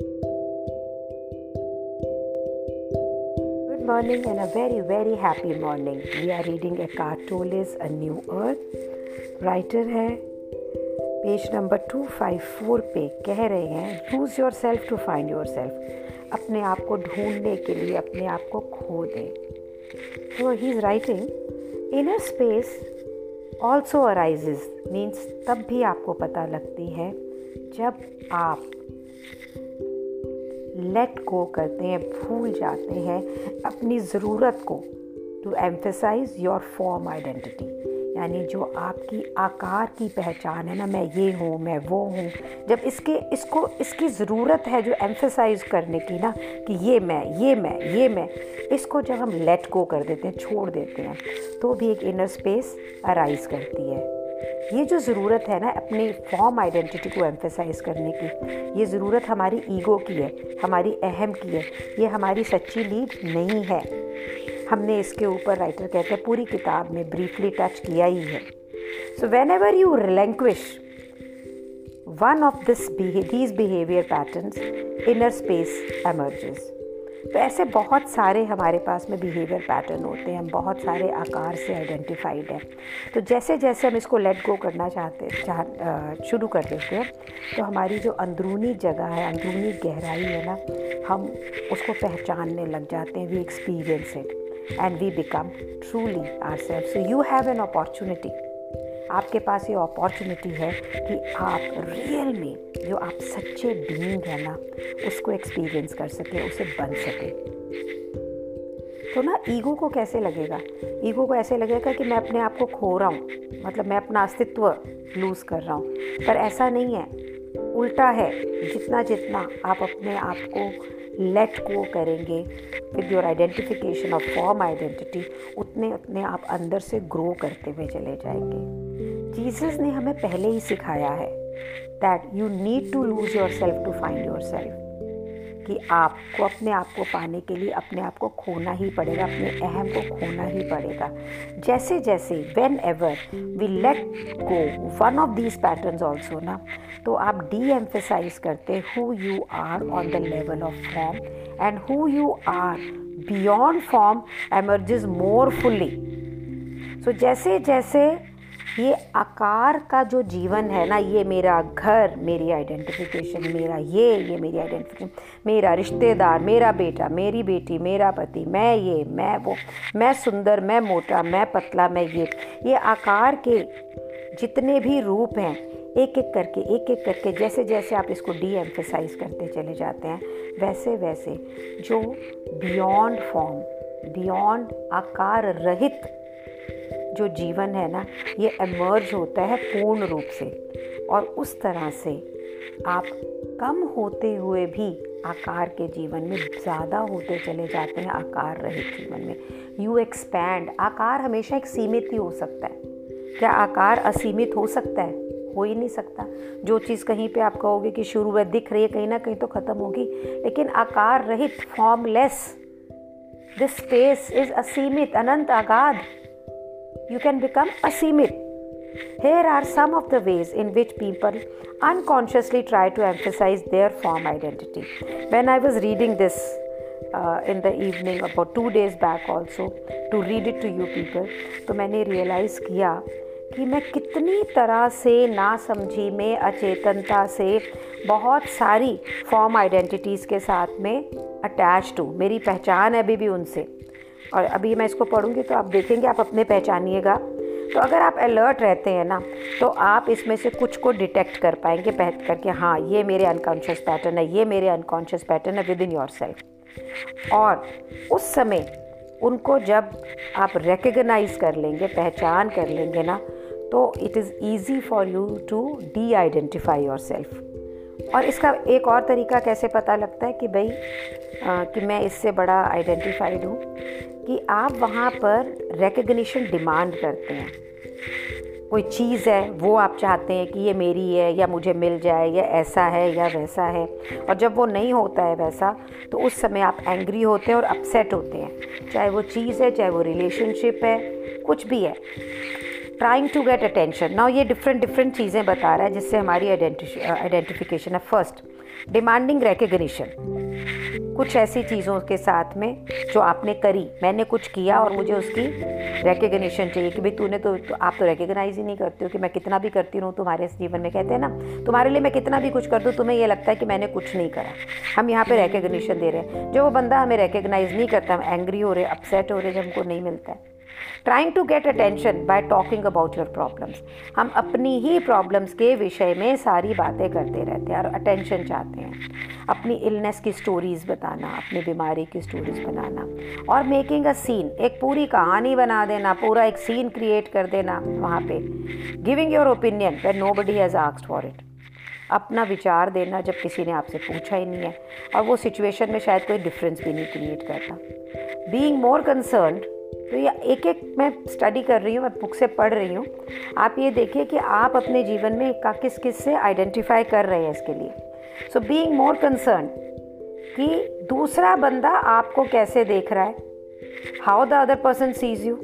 Good morning and a very, very happy morning. We are reading Eckhart Tolle's A New Earth. Writer है page number 254 पे कह रहे हैं use yourself to find yourself अपने आप को ढूँढने के लिए अपने आप को खो दें तो he is writing inner space also arises means तब भी आपको पता लगती है जब आप लेट गो करते हैं, भूल जाते हैं अपनी ज़रूरत को to emphasise your form identity यानी जो आपकी आकार की पहचान है ना, मैं ये हूँ, मैं वो हूँ, जब इसके, इसको, इसकी ज़रूरत है जो एम्फेसाइज करने की ना, कि ये मैं ये मैं ये मैं, इसको जब हम लेट गो कर देते हैं, छोड़ देते हैं तो भी एक इनर स्पेस अराइज करती है। ये जो ज़रूरत है ना अपनी फॉर्म आइडेंटिटी को एम्फेसाइज करने की, ये ज़रूरत हमारी ईगो की है, हमारी अहम की है, ये हमारी सच्ची लीड नहीं है। हमने इसके ऊपर राइटर कहते हैं, पूरी किताब में ब्रीफली टच किया ही है। So whenever you relinquish one of this these behaviour patterns inner space emerges तो ऐसे बहुत सारे हमारे पास में बिहेवियर पैटर्न होते हैं, हम बहुत सारे आकार से आइडेंटिफाइड हैं। तो जैसे जैसे हम इसको लेट गो करना चाहते, चाह शुरू कर देते हैं तो हमारी जो अंदरूनी जगह है, अंदरूनी गहराई है ना, हम उसको पहचानने लग जाते हैं we experience it and we become truly our self so you have an opportunity आपके पास ये अपॉर्चुनिटी है कि आप रियल में जो आप सच्चे बीइंग है ना, उसको एक्सपीरियंस कर सके, उसे बन सके। तो ना ईगो को कैसे लगेगा? ईगो को ऐसे लगेगा कि मैं अपने आप को खो रहा हूँ मतलब मैं अपना अस्तित्व लूज़ कर रहा हूँ। पर ऐसा नहीं है। उल्टा है। जितना जितना आप अपने आप को लेट को करेंगे with your identification of form identity उतने उतने आप अंदर से ग्रो करते हुए चले जाएँगे। जीसस ने हमें पहले ही सिखाया है that you need to lose yourself to find yourself कि आपको, अपने आप को पाने के लिए अपने आप को खोना ही पड़ेगा, अपने अहम को खोना ही पड़ेगा। जैसे जैसे whenever we let go one of these pattern also ना तो आप डी एम्फेसाइज करते who you are on the level of form and who you are beyond form emerges more fully so जैसे जैसे ये आकार का जो जीवन है ना, ये मेरा घर, मेरी आइडेंटिफिकेशन मेरा ये ये मेरी आइडेंटिफिकेशन मेरा रिश्तेदार, मेरा बेटा, मेरी बेटी, मेरा पति, मैं ये, मैं वो, मैं सुंदर, मैं मोटा, मैं पतला, मैं ये। ये आकार के जितने भी रूप हैं एक एक करके एक एक करके जैसे जैसे आप इसको डी एम्फेसाइज करते चले जाते हैं वैसे वैसे जो बियॉन्ड फॉर्म बियॉन्ड आकार रहित जो जीवन है ना, ये एमर्ज होता है पूर्ण रूप से। और उस तरह से आप कम होते हुए भी आकार के जीवन में ज़्यादा होते चले जाते हैं आकार रहित जीवन में। यू एक्सपैंड आकार हमेशा एक सीमित ही हो सकता है। क्या आकार असीमित हो सकता है? हो ही नहीं सकता। जो चीज़ कहीं पे आप कहोगे कि शुरू में दिख रही है, कहीं ना कहीं तो ख़त्म होगी। लेकिन आकार रहित फॉर्मलेस दिस स्पेस इज़ असीमित, अनंत आगाध you can become a simit. Here are some of the ways in which people unconsciously try to emphasize their form identity. When I was reading this uh, in the evening about two days back also to read it to you people, तो मैंने realise किया कि मैं कितनी तरह से ना समझी में अचेतनता से बहुत सारी फॉर्म आइडेंटिटीज़ के साथ में अटैच्ड हूँ मेरी पहचान है अभी भी उनसे और अभी मैं इसको पढ़ूँगी तो आप देखेंगे आप अपने पहचानिएगा। तो अगर आप अलर्ट रहते हैं ना तो आप इसमें से कुछ को डिटेक्ट कर पाएँगे पहत करके हाँ ये मेरे अनकॉन्शियस पैटर्न है ये मेरे अनकॉन्शियस पैटर्न है विद इन योर सेल्फ और उस समय उनको जब आप रिकग्नाइज कर लेंगे पहचान कर लेंगे ना तो it is easy for you to deidentify yourself और इसका एक और तरीका कैसे पता लगता है कि भाई आ, कि मैं इससे बड़ा आइडेंटिफाइड हूँ? कि आप वहाँ पर रिकग्निशन डिमांड करते हैं। कोई चीज़ है, वो आप चाहते हैं कि ये मेरी है या मुझे मिल जाए या ऐसा है या वैसा है। और जब वो नहीं होता है वैसा तो उस समय आप एंग्री होते हैं और अपसेट होते हैं। चाहे वो चीज़ है, चाहे वो रिलेशनशिप है, कुछ भी है। Trying to get attention now ये डिफरेंट डिफरेंट चीज़ें बता रहा है जिससे हमारी आइडेंटिफिकेशन है। फ़र्स्ट डिमांडिंग रिकग्निशन कुछ ऐसी चीज़ों के साथ में जो आपने करी मैंने कुछ किया और मुझे उसकी रिकग्निशन चाहिए कि भाई तूने तो, तो आप तो रिकग्नाइज ही नहीं करते हो कि मैं कितना भी करती रहूँ तुम्हारे जीवन में कहते हैं ना तुम्हारे लिए मैं कितना भी कुछ कर दूँ तुम्हें ये लगता है कि मैंने कुछ नहीं करा। हम यहाँ पर रिकग्निशन दे रहे हैं। जो वो बंदा हमें रिकग्नाइज नहीं करता हम एंग्री हो रहे अपसेट हो रहे जब हमको नहीं मिलता है। Trying to get attention by talking about your problems हम अपनी ही प्रॉब्लम्स के विषय में सारी बातें करते रहते हैं और अटेंशन चाहते हैं। अपनी इलनेस की स्टोरीज़ बताना, अपनी बीमारी की स्टोरीज़ बनाना और मेकिंग अ सीन एक पूरी कहानी बना देना, पूरा एक सीन क्रिएट कर देना वहाँ पे। Giving your opinion when nobody has asked for it अपना विचार देना जब किसी ने आपसे पूछा ही नहीं है और वो सिचुएशन में शायद कोई डिफरेंस भी नहीं क्रिएट करता। बीइंग मोर कंसर्न तो ये एक एक मैं स्टडी कर रही हूँ, मैं बुक से पढ़ रही हूँ। आप ये देखिए कि आप अपने जीवन में का किस किस से आइडेंटिफाई कर रहे हैं इसके लिए। सो बीइंग मोर कंसर्न कि दूसरा बंदा आपको कैसे देख रहा है। How the other person sees you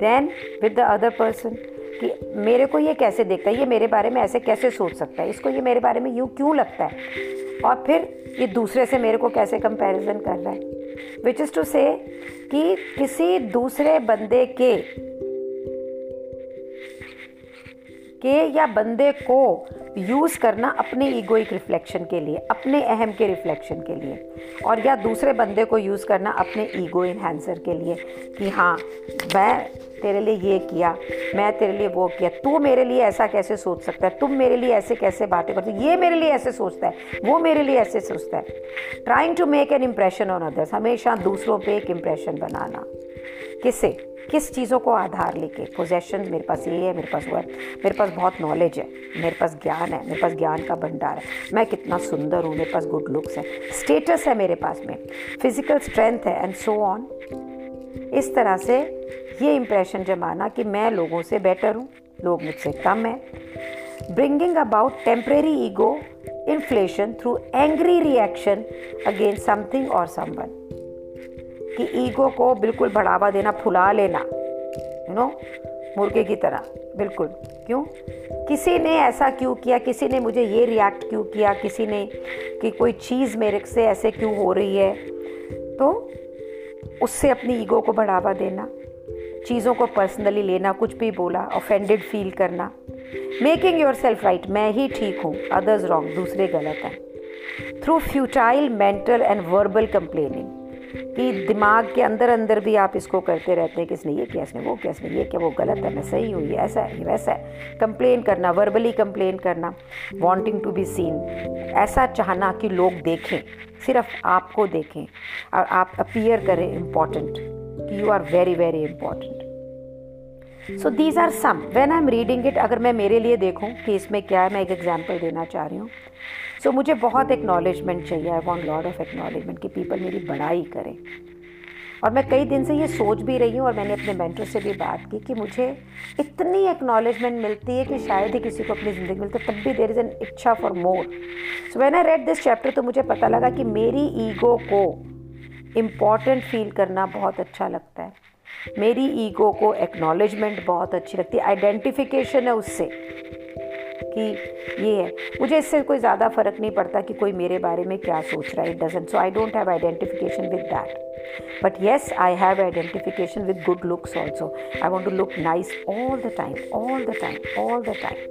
then with the other person कि मेरे को ये कैसे देखता है, ये मेरे बारे में ऐसे कैसे सोच सकता है? इसको ये मेरे बारे में यूँ क्यों लगता है? और फिर ये दूसरे से मेरे को कैसे कंपैरिजन कर रहा है? विच इज़ टू से कि किसी दूसरे बंदे के के या बंदे को यूज़ करना अपने ईगोइक रिफ्लेक्शन के लिए, अपने अहम के रिफ्लेक्शन के लिए, और या दूसरे बंदे को यूज़ करना अपने ईगो इन्हेंसर के लिए कि हाँ मैं तेरे लिए ये किया, मैं तेरे लिए वो किया, तू मेरे लिए ऐसा कैसे सोच सकता है, तुम मेरे लिए ऐसे कैसे बातें करते ये मेरे लिए ऐसे सोचता है, वो मेरे लिए ऐसे सोचता है। Trying to make an impression on others हमेशा दूसरों पे एक इम्प्रेशन बनाना। किससे किस चीज़ों को आधार लेके? पोजेशन मेरे पास ये है, मेरे पास वो है। मेरे पास बहुत नॉलेज है। मेरे पास ज्ञान है, मेरे पास ज्ञान का भंडार है। मैं कितना सुंदर हूँ, मेरे पास गुड लुक्स है। स्टेटस है मेरे पास में। फ़िज़िकल स्ट्रेंथ है एंड सो ऑन इस तरह से ये इम्प्रेशन जमाना कि मैं लोगों से बेटर हूँ, लोग मुझसे कम है। Bringing about temporary ego inflation through angry reaction against something और समवन कि ईगो को बिल्कुल बढ़ावा देना, फुला लेना यू नो मुर्गे की तरह। बिल्कुल। क्यों? किसी ने ऐसा क्यों किया? किसी ने मुझे ये रिएक्ट क्यों किया? किसी ने कि कोई चीज़ मेरे से ऐसे क्यों हो रही है? तो उससे अपनी ईगो को बढ़ावा देना, चीज़ों को पर्सनली लेना, कुछ भी बोला ऑफेंडेड फील करना। मेकिंग योर सेल्फ राइट मैं ही ठीक हूँ अदर्स रॉन्ग दूसरे गलत हैं। Through futile mental and verbal complaining कि दिमाग के अंदर अंदर भी आप इसको करते रहते हैं कि इसने ये किया, इसने वो किया, इसने ये क्या, वो गलत है, मैं सही हूँ, ये ऐसा है वैसा है। कंप्लेन करना वर्बली कंप्लेन करना वॉन्टिंग टू बी सीन ऐसा चाहना कि लोग देखें, सिर्फ़ आपको देखें। और आप अपीयर करें इंपॉर्टेंट कि you are very very important so these are some when I am reading it अगर मैं मेरे लिए देखूँ कि इसमें क्या है मैं एक एग्ज़ाम्पल देना चाह रही हूँ। सो so, मुझे बहुत एक्नॉलेजमेंट चाहिए। I want lot of acknowledgement कि पीपल मेरी बड़ाई करें। और मैं कई दिन से ये सोच भी रही हूँ और मैंने अपने मेंटर से भी बात की कि मुझे इतनी एक्नॉलेजमेंट मिलती है कि शायद ही किसी को अपनी ज़िंदगी मिलती है तब भी देर इज़ एन इच्छा for more so when I read this chapter तो मुझे पता लगा कि मेरी ईगो को इंपॉर्टेंट फील करना बहुत अच्छा लगता है। मेरी ईगो को एक्नॉलेजमेंट बहुत अच्छी लगती है। आइडेंटिफिकेशन है उससे कि ये है। मुझे इससे कोई ज़्यादा फ़र्क नहीं पड़ता कि कोई मेरे बारे में क्या सोच रहा है। It doesn't so I don't have identification with that but yes I have identification with good looks also I want to look nice all the time all the time all the time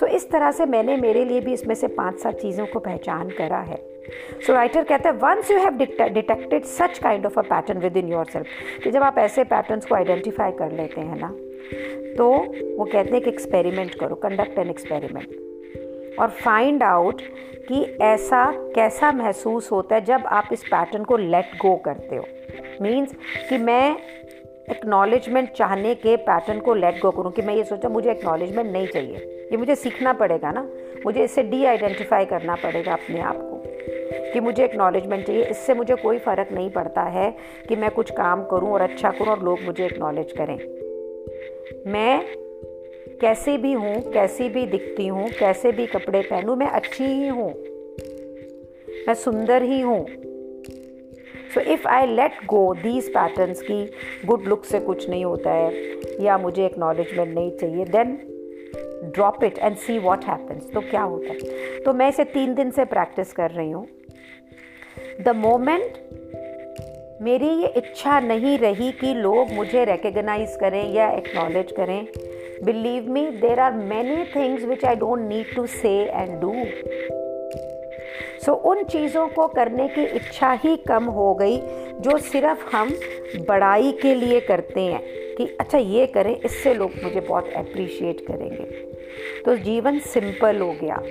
so इस तरह से मैंने मेरे लिए भी इसमें से पाँच सात चीज़ों को पहचान करा है। सो राइटर कहता है once you have detected such kind of a pattern within yourself कि जब आप ऐसे पैटर्न्स को आइडेंटिफाई कर लेते हैं ना तो वो कहते हैं कि एक्सपेरिमेंट करो कंडक्ट एन एक्सपेरिमेंट और फाइंड आउट कि ऐसा कैसा महसूस होता है जब आप इस पैटर्न को लेट गो करते हो। मीन्स कि मैं एक्नॉलेजमेंट चाहने के पैटर्न को लेट गो करूँ कि मैं ये सोचा मुझे एक्नॉलेजमेंट नहीं चाहिए। ये मुझे सीखना पड़ेगा ना, मुझे इससे डी आइडेंटिफाई करना पड़ेगा अपने आप को। कि मुझे एक्नॉलेजमेंट चाहिए। इससे मुझे कोई फ़र्क नहीं पड़ता है कि मैं कुछ काम करूँ और अच्छा करूँ और लोग मुझे एक्नॉलेज करें। मैं कैसी भी हूँ, कैसी भी दिखती हूँ, कैसे भी कपड़े पहनूँ, मैं अच्छी ही हूँ। मैं सुंदर ही हूँ। So if I let go these patterns की गुड लुक से कुछ नहीं होता है, या मुझे एक्नॉलेजमेंट नहीं चाहिए then drop it and see what happens तो क्या होता है? तो मैं इसे तीन दिन से प्रैक्टिस कर रही हूँ। द मोमेंट मेरी ये इच्छा नहीं रही कि लोग मुझे रिकग्नाइज करें या एक्नॉलेज करें। Believe me there are many things which I don't need to say and do so उन चीज़ों को करने की इच्छा ही कम हो गई जो सिर्फ़ हम बड़ाई के लिए करते हैं कि अच्छा ये करें, इससे लोग मुझे बहुत अप्रिशिएट करेंगे। तो जीवन सिंपल हो गया।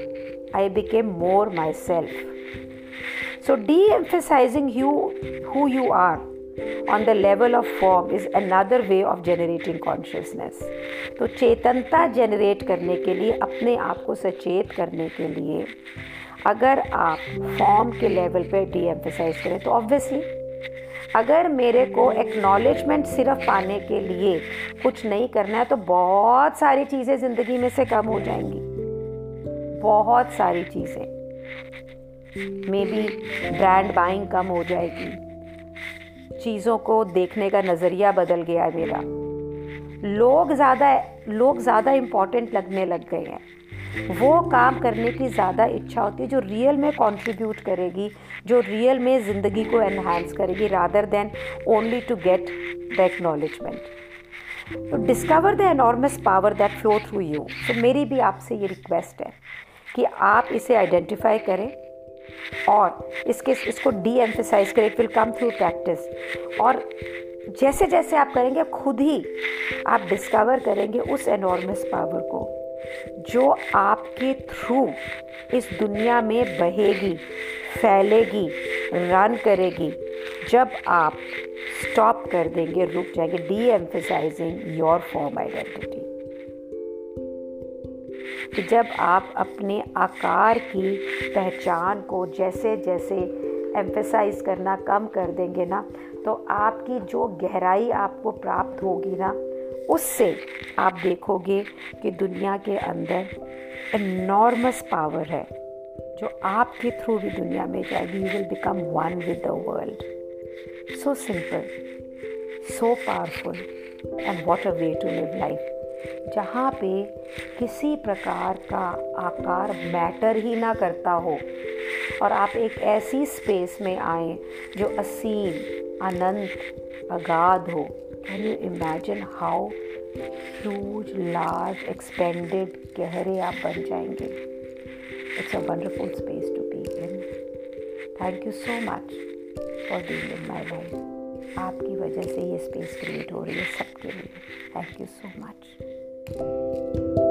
I became more myself so deemphasising you who you are on the level of form is another way of generating consciousness तो चेतनता जनरेट करने के लिए, अपने आप को सचेत करने के लिए, अगर आप फॉर्म के लेवल पे डी एम्फेसाइज करें तो ऑब्वियसली अगर मेरे को एक्नॉलेजमेंट सिर्फ़ पाने के लिए कुछ नहीं करना है तो बहुत सारी चीज़ें ज़िंदगी में से कम हो जाएँगी। बहुत सारी चीज़ें। मे बी ब्रांड बाइंग कम हो जाएगी। चीज़ों को देखने का नज़रिया बदल गया है मेरा। लोग ज़्यादा लोग ज़्यादा इंपॉर्टेंट लगने लग गए हैं। वो काम करने की ज़्यादा इच्छा होती है जो रियल में कंट्रीब्यूट करेगी, जो रियल में ज़िंदगी को एनहांस करेगी rather than only to get the acknowledgement तो discover the enormous power that flow through you तो मेरी भी आपसे ये रिक्वेस्ट है कि आप इसे आइडेंटिफाई करें। और इसके, इसको डी एम्फेसाइज करें it will come through practice और जैसे जैसे आप करेंगे खुद ही आप डिस्कवर करेंगे उस एनॉर्मस पावर को, जो आपके थ्रू इस दुनिया में बहेगी, फैलेगी रन करेगी, जब आप स्टॉप कर देंगे, रुक जाएँगे deemphasising your form identity कि जब आप अपने आकार की पहचान को जैसे जैसे एम्फेसाइज करना कम कर देंगे ना तो आपकी जो गहराई आपको प्राप्त होगी ना, उससे आप देखोगे कि दुनिया के अंदर इनॉर्मस पावर है, जो आपके थ्रू भी दुनिया में जाएगी। You will become one with the world so simple so powerful and what a way to live life जहाँ पे किसी प्रकार का आकार मैटर ही ना करता हो। और आप एक ऐसी स्पेस में आए जो असीम, अनंत, अगाध हो। Can you imagine how huge large expanded गहरे आप बन जाएँगे? It's a wonderful space to be in thank you so much for being in my life आपकी वजह से ये स्पेस क्रिएट हो रही है सबके लिए। Thank you so much Thank you.